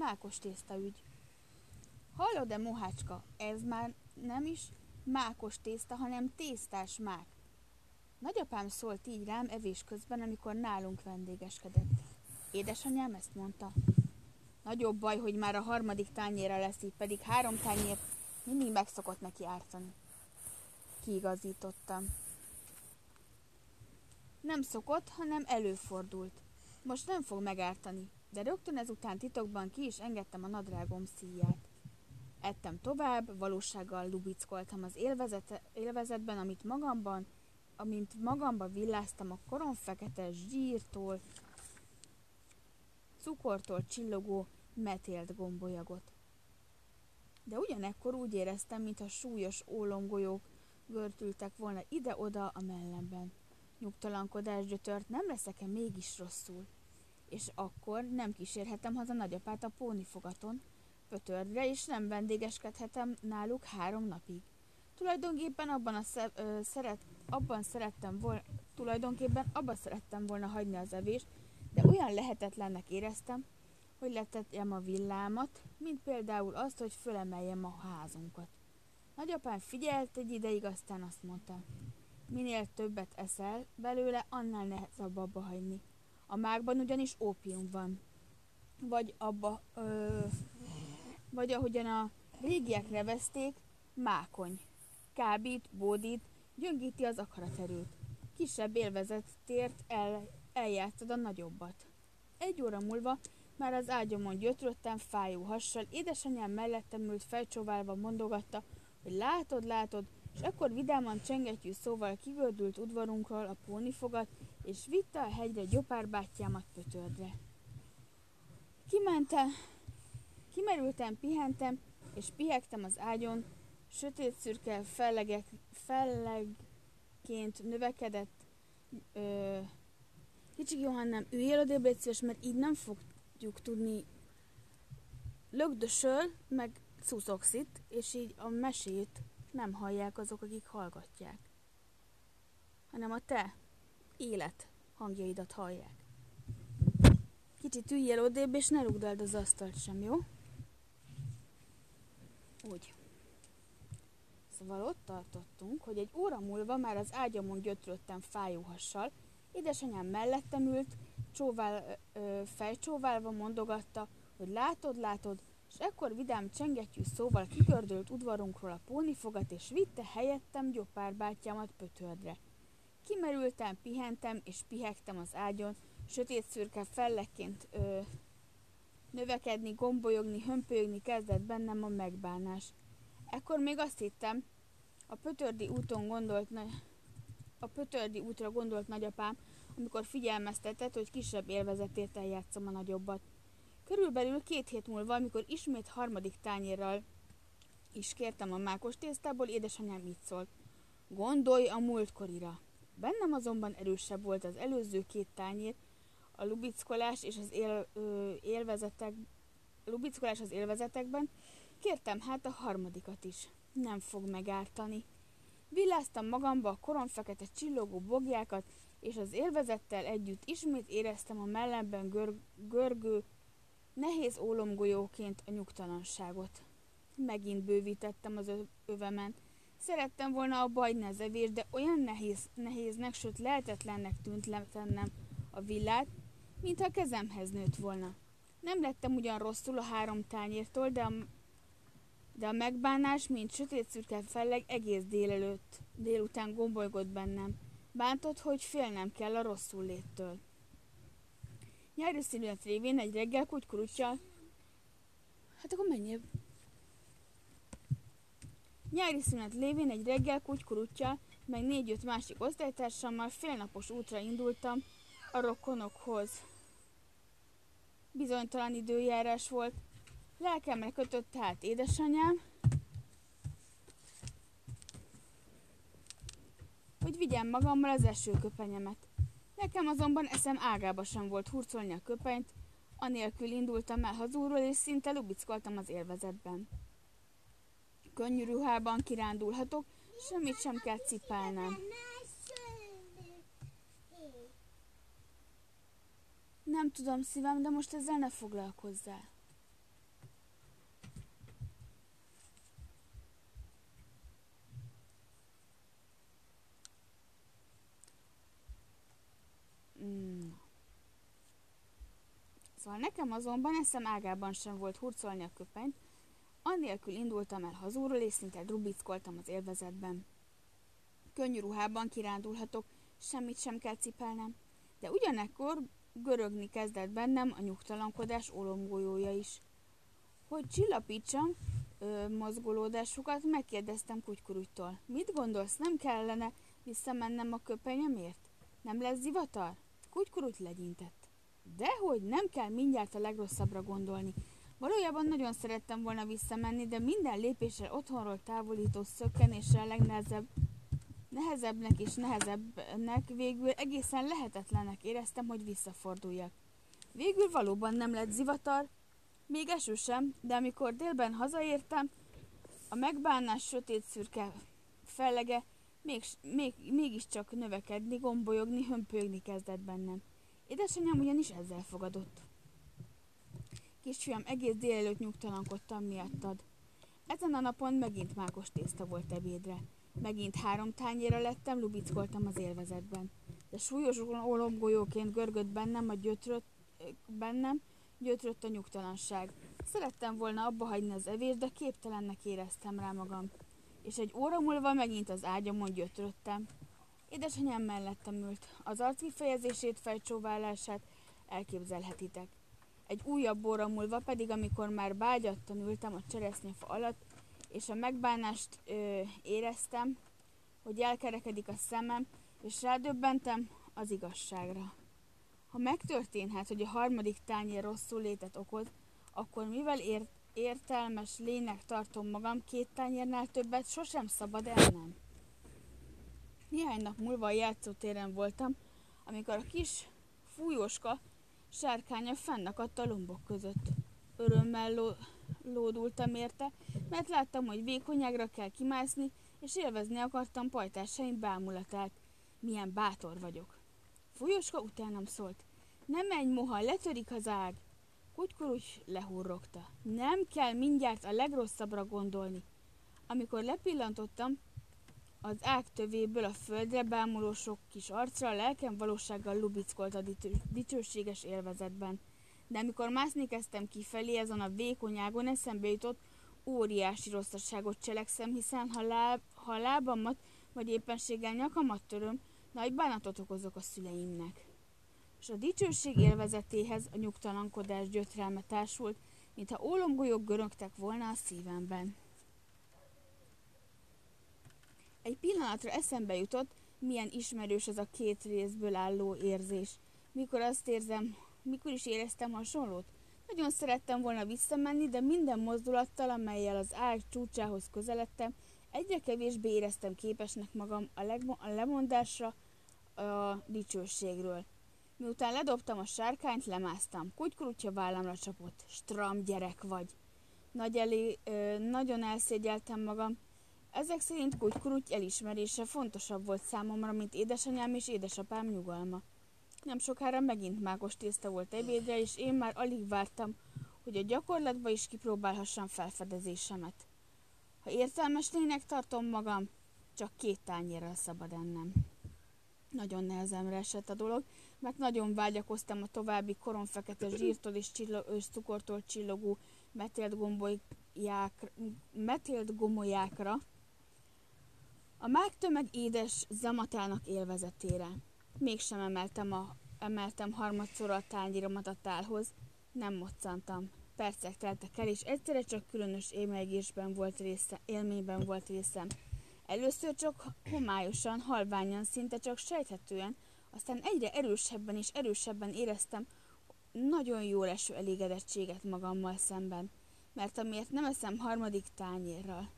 Mákos tészta ügy. Hallod-e, mohácska, ez már nem is mákos tészta, hanem tésztás mák. Nagyapám szólt így rám evés közben, amikor nálunk vendégeskedett. Édesanyám ezt mondta. Nagyobb baj, hogy már a harmadik tányérra lesz így, pedig három tányér mindig meg szokott neki ártani. Kiigazítottam. Nem szokott, hanem előfordult. Most nem fog megártani, de rögtön ezután titokban ki is engedtem a nadrágom szíját. Ettem tovább, valósággal lubickoltam az élvezet, élvezetben, amit magamban, amint magamba villáztam a koron fekete zsírtól, cukortól csillogó metélt gombolyagot. De ugyanekkor úgy éreztem, mintha súlyos ólomgolyók görtültek volna ide-oda a mellemben. Nyugtalankodás gyötört, nem leszek-e mégis rosszul? És akkor nem kísérhetem haza nagyapát a pónifogaton, pötördre, és nem vendégeskedhetem náluk három napig. Tulajdonképpen abban, a sze, ö, szeret, abban szerettem volna, tulajdonképpen abban szerettem volna hagyni az evést, de olyan lehetetlennek éreztem, hogy letetjem a villámat, mint például azt, hogy fölemeljem a házunkat. Nagyapám figyelt egy ideig, aztán azt mondta, minél többet eszel belőle, annál nehezebb abba hagyni. A mágban ugyanis ópium van. Vagy abba, ö, vagy ahogyan a régiek nevezték, mákony. Kábít, bódít, gyöngíti az akaraterőt. Kisebb élvezetért el, eljátszod a nagyobbat. Egy óra múlva már az ágyomon gyötröttem fájó hassal, édesanyám mellettem ült felcsóválva mondogatta, hogy látod, látod, és akkor vidáman csengetjű szóval kivördült udvarunkról a pónifogat, és vitte a hegyre gyopárbátyámat pötördre. Kimentem, kimerültem, pihentem, és pihegtem az ágyon, sötét szürke fellegek, fellegként növekedett. Ö, kicsi Johannám, üljél odébb, légy mert így nem fogjuk tudni lögdösöl, meg szuszogszit, és így a mesét nem hallják azok, akik hallgatják, hanem a te élet hangjaidat hallják. Kicsit üljél odébb, és ne rugdald az asztalt sem, jó? Úgy. Szóval ott tartottunk, hogy egy óra múlva már az ágyamon gyötröttem fájóhassal, édesanyám mellettem ült, csóvál, ö, fejcsóválva mondogatta, hogy látod, látod, és ekkor vidám csengettyű szóval kigördült udvarunkról a pónifogat, és vitte helyettem gyopárbátyámat pötördre. Kimerültem, pihentem, és pihegtem az ágyon, sötét szürke fellekként ö, növekedni, gombolyogni, hömpölyögni kezdett bennem a megbánás. Ekkor még azt hittem, a pötördi úton gondolt, a pötördi útra gondolt nagyapám, amikor figyelmeztetett, hogy kisebb élvezetért eljátszom a nagyobbat. Körülbelül két hét múlva, amikor ismét harmadik tányérral is kértem a mákos tésztából, édesanyám így szólt. Gondolj a múltkorira. Bennem azonban erősebb volt az előző két tányér, a lubickolás és az él, ö, élvezetek, lubickolás az élvezetekben, kértem hát a harmadikat is. Nem fog megártani. Villáztam magamba a koronfekete csillogó bogjákat, és az élvezettel együtt ismét éreztem a mellemben gör, görgő, nehéz ólomgolyóként a nyugtalanságot. Megint bővítettem az övemen. Szerettem volna a baj nezevés, de olyan nehéz, nehéznek, sőt lehetetlennek tűnt letennem a villát, mintha a kezemhez nőtt volna. Nem lettem ugyan rosszul a három tányértól, de a, de a megbánás, mint sötét szürke felleg egész délelőtt, délután gombolygott bennem. Bántott, hogy félnem kell a rosszul léttől. Nyári színület révén egy reggel kutykurutja... Hát akkor menjél. Nyári szünet lévén egy reggel kutykurutja, meg négy-öt másik osztálytársammal félnapos útra indultam a rokonokhoz. Bizonytalan időjárás volt. Lelkemre kötött tehát édesanyám, hogy vigyem magammal az esőköpenyemet. Nekem azonban eszem ágába sem volt hurcolni a köpenyt, anélkül indultam el hazúról, és szinte lubickoltam az élvezetben. Könnyű ruhában kirándulhatok, semmit sem kell cipálnom. Nem tudom, szívem, de most ezzel ne foglalkozzál. Szóval nekem azonban eszem ágában sem volt hurcolni a köpenyt, annélkül indultam el hazúról, és szinte drubickoltam az élvezetben. Könnyű ruhában kirándulhatok, semmit sem kell cipelnem, de ugyanekkor görögni kezdett bennem a nyugtalankodás olomgolyója is. Hogy csillapítsam ö, mozgolódásukat, megkérdeztem kutykurugytól. Mit gondolsz, nem kellene visszamennem a köpenyemért? Nem lesz zivatar? Kutykuruty legyintett. Dehogy, nem kell mindjárt a legrosszabbra gondolni. Valójában nagyon szerettem volna visszamenni, de minden lépéssel otthonról távolító szökkenéssel legnehezebb nehezebbnek és nehezebbnek végül egészen lehetetlennek éreztem, hogy visszaforduljak. Végül valóban nem lett zivatar, még eső sem, de amikor délben hazaértem, a megbánás sötét szürke fellege még, még, mégiscsak növekedni, gombolyogni, hömpögni kezdett bennem. Édesanyám ugyanis ezzel fogadott. Kisfiam, egész délelőtt nyugtalankodtam miattad. Ezen a napon megint mákos tészta volt ebédre. Megint három tányéra lettem, lubickoltam az élvezetben. De súlyos olomgolyóként görgött bennem a gyötrött, bennem, gyötrött a nyugtalanság. Szerettem volna abba hagyni az evést, de képtelennek éreztem rá magam. És egy óra múlva megint az ágyamon gyötröttem. Édesanyám mellettem ült. Az arckifejezését, fejcsóválását elképzelhetitek. Egy újabb óra múlva pedig, amikor már bágyattan ültem a cseresznyefa alatt, és a megbánást ö, éreztem, hogy elkerekedik a szemem, és rádöbbentem az igazságra. Ha megtörténhet, hogy a harmadik tányér rosszul létet okoz, akkor mivel ért, értelmes lénynek tartom magam, két tányérnál többet sosem szabad elnem. Néhány nap múlva a játszótéren voltam, amikor a kis fújóska sárkánya fennakadt a lombok között. Örömmel ló, lódultam érte, mert láttam, hogy vékonyágra kell kimászni, és élvezni akartam pajtásaim bámulatát. Milyen bátor vagyok. Fújóska utánam szólt. Nem menj, moha, letörik az ág. Kutykurucs lehurrogta. Nem kell mindjárt a legrosszabbra gondolni. Amikor lepillantottam, az ág tövéből a földre bámuló sok kis arcra a lelkem valósággal lubickolt a dicsőséges élvezetben. De amikor mászni kezdtem kifelé azon a vékony ágon, eszembe jutott, óriási rosszaságot cselekszem, hiszen ha, láb, ha lábamat vagy éppenséggel nyakamat töröm, nagy bánatot okozok a szüleimnek. És a dicsőség élvezetéhez a nyugtalankodás gyötrelme társult, mintha ólomgolyók görögtek volna a szívemben. Egy pillanatra eszembe jutott, milyen ismerős az a két részből álló érzés. Mikor azt érzem, mikor is éreztem hasonlót? Nagyon szerettem volna visszamenni, de minden mozdulattal, amelyel az ág csúcsához közeledtem, egyre kevésbé éreztem képesnek magam a, legmo- a lemondásra a dicsőségről. Miután ledobtam a sárkányt, lemásztam. Kutykurutya vállamra csapott. Stram gyerek vagy. Nagy elé, ö, nagyon elszégyeltem magam. Ezek szerint kutykuruty elismerése fontosabb volt számomra, mint édesanyám és édesapám nyugalma. Nem sokára megint mágos tészta volt ebédre, és én már alig vártam, hogy a gyakorlatba is kipróbálhassam felfedezésemet. Ha értelmes lénynek tartom magam, csak két tányérral szabad ennem. Nagyon nehezemre esett a dolog, mert nagyon vágyakoztam a további koronfekete zsírtól és, csillog, és cukortól csillogó metélt, gombolyák, a mágtömeg édes zamatának élvezetére. Mégsem emeltem, a, emeltem harmadszor a tányéromat a tálhoz, nem moccantam. Percek teltek el, és egyszerre csak különös émelygésben volt része, élményben volt részem. Először csak homályosan, halványan, szinte csak sejthetően, aztán egyre erősebben és erősebben éreztem nagyon jó eső elégedettséget magammal szemben, mert amiért nem eszem harmadik tányérral.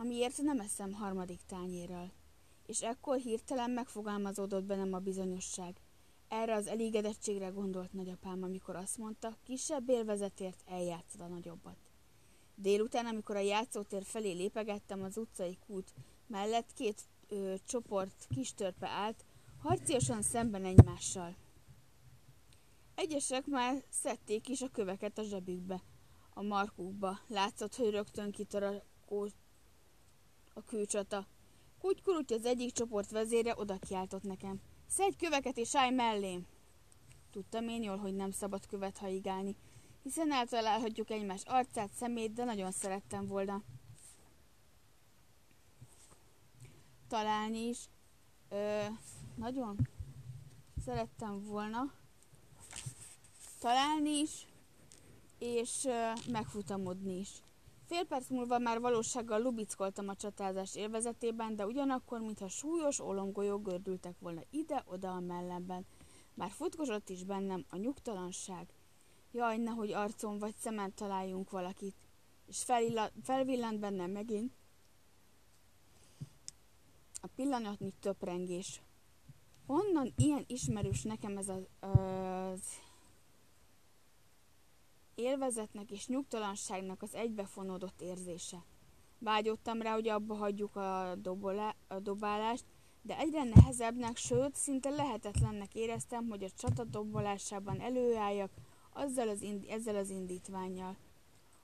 Amiért nem eszem harmadik tányérral. És ekkor hirtelen megfogalmazódott bennem a bizonyosság. Erre az elégedettségre gondolt nagyapám, amikor azt mondta, kisebb élvezetért eljátszod a nagyobbat. Délután, amikor a játszótér felé lépegettem az utcai kút mellett, két ö, csoport kis törpe állt, harciasan szemben egymással. Egyesek már szedték is a köveket a zsebükbe, a markukba. Látszott, hogy rögtön kitör a, kőcsata. Kutykurutty az egyik csoport vezére oda kiáltott nekem. Szedj köveket és állj mellém! Tudtam én jól, hogy nem szabad követ haigálni, hiszen eltalálhatjuk egymás arcát, szemét, de nagyon szerettem volna. Találni is. Ö, nagyon szerettem volna találni is, és ö, megfutamodni is. Fél perc múlva már valósággal lubickoltam a csatázás élvezetében, de ugyanakkor, mintha súlyos olomgolyók gördültek volna ide-oda a mellemben. Már futkosott is bennem a nyugtalanság. Jaj, nehogy arcom vagy szemen találjunk valakit. És felvillant bennem megint a pillanatnyi töprengés. Honnan ilyen ismerős nekem ez az, az élvezetnek és nyugtalanságnak az egybefonódott érzése. Vágyottam rá, hogy abba hagyjuk a, dobolá, a dobálást, de egyre nehezebbnek, sőt, szinte lehetetlennek éreztem, hogy a csata dobolásában előálljak azzal az indi, ezzel az indítványjal.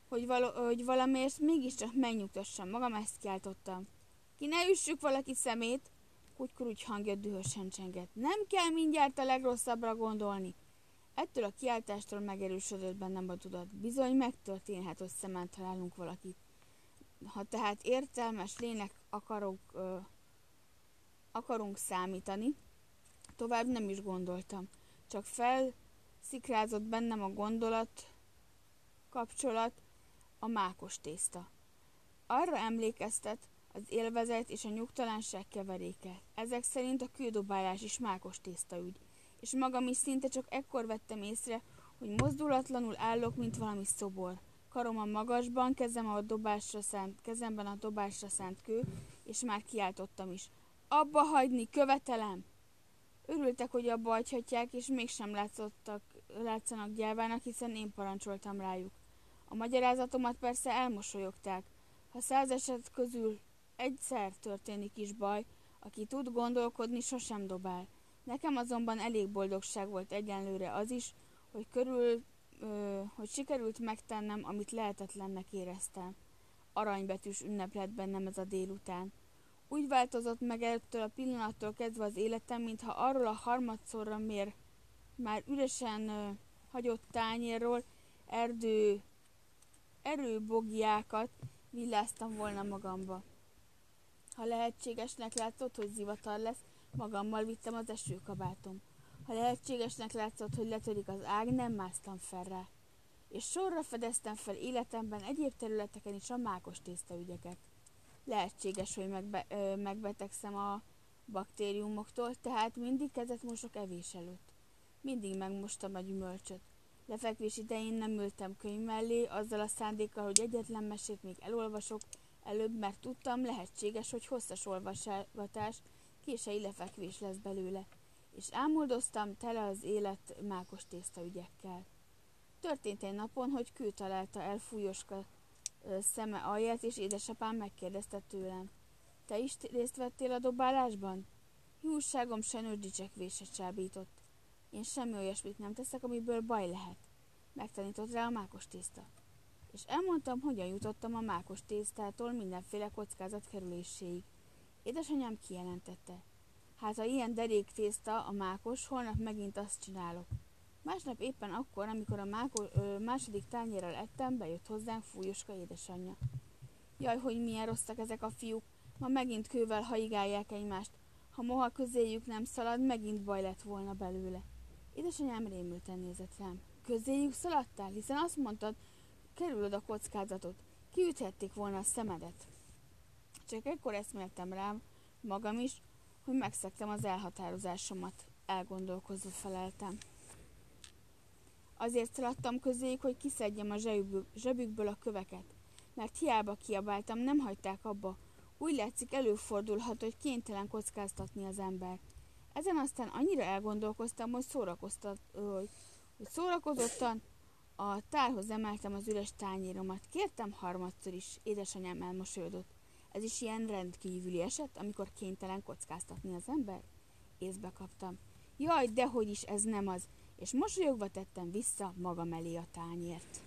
Hogy, val- hogy valamiért mégiscsak megnyugtassam magam, ezt kiáltottam. Ki ne üssük valaki szemét! Kutykurugy hangja dühösen csengett. Nem kell mindjárt a legrosszabbra gondolni. Ettől a kiáltástól megerősödött bennem a tudat. Bizony megtörténhet, hogy szemen találunk valakit. Ha tehát értelmes lények akarok, ö, akarunk számítani, tovább nem is gondoltam. Csak felszikrázott bennem a gondolat, kapcsolat, a mákos tészta. Arra emlékeztet, az élvezet és a nyugtalanság keveréke. Ezek szerint a kődobálás is mákos tészta ügy és magam is szinte csak ekkor vettem észre, hogy mozdulatlanul állok, mint valami szobor. Karom a magasban, kezem a dobásra szánt, kezemben a dobásra szánt kő, és már kiáltottam is. Abba hagyni, követelem! Örültek, hogy abba hagyhatják, és mégsem látszottak, látszanak gyávának, hiszen én parancsoltam rájuk. A magyarázatomat persze elmosolyogták. Ha száz eset közül egyszer történik is baj, aki tud gondolkodni, sosem dobál. Nekem azonban elég boldogság volt egyenlőre az is, hogy körül, ö, hogy sikerült megtennem, amit lehetetlennek éreztem. Aranybetűs ünnep lett bennem ez a délután. Úgy változott meg ettől a pillanattól kezdve az életem, mintha arról a harmadszorra mér már üresen ö, hagyott tányérról erdő erőbogiákat villáztam volna magamba. Ha lehetségesnek látszott, hogy zivatar lesz, Magammal vittem az esőkabátom. Ha lehetségesnek látszott, hogy letörik az ág, nem másztam fel rá. És sorra fedeztem fel életemben egyéb területeken is a mákos tésztaügyeket. Lehetséges, hogy megbe, ö, megbetegszem a baktériumoktól, tehát mindig kezet mosok evés előtt. Mindig megmostam a gyümölcsöt. Lefekvés idején nem ültem könyv mellé, azzal a szándékkal, hogy egyetlen mesét még elolvasok, előbb, mert tudtam, lehetséges, hogy hosszas olvasgatás késői lefekvés lesz belőle, és ámuldoztam tele az élet mákos tészta ügyekkel. Történt egy napon, hogy kő találta el fújoska szeme alját, és édesapám megkérdezte tőlem. Te is részt vettél a dobálásban? Hiúságom sajnos dicsekvése csábított. Én semmi olyasmit nem teszek, amiből baj lehet. Megtanított rá a mákos tészta. És elmondtam, hogyan jutottam a mákos tésztától mindenféle kockázat kerüléséig. Édesanyám kijelentette. Hát ha ilyen derék tészta a mákos, holnap megint azt csinálok. Másnap éppen akkor, amikor a máko, ö, második tányérral ettem, bejött hozzánk fújoska édesanyja. Jaj, hogy milyen rosszak ezek a fiúk, ma megint kővel haigálják egymást. Ha moha közéjük nem szalad, megint baj lett volna belőle. Édesanyám rémülten nézett rám. Közéjük szaladtál, hiszen azt mondtad, kerülöd a kockázatot. Kiüthették volna a szemedet. Csak ekkor eszméltem rám magam is, hogy megszektem az elhatározásomat. Elgondolkozva feleltem. Azért szaladtam közéjük, hogy kiszedjem a zsebükből a köveket, mert hiába kiabáltam, nem hagyták abba. Úgy látszik, előfordulhat, hogy kénytelen kockáztatni az ember. Ezen aztán annyira elgondolkoztam, hogy, szórakoztat, hogy, hogy szórakozottan a tárhoz emeltem az üres tányéromat. Kértem harmadszor is, édesanyám elmosolyodott. Ez is ilyen rendkívüli eset, amikor kénytelen kockáztatni az ember? Észbe kaptam. Jaj, dehogy is ez nem az, és mosolyogva tettem vissza magam elé a tányért.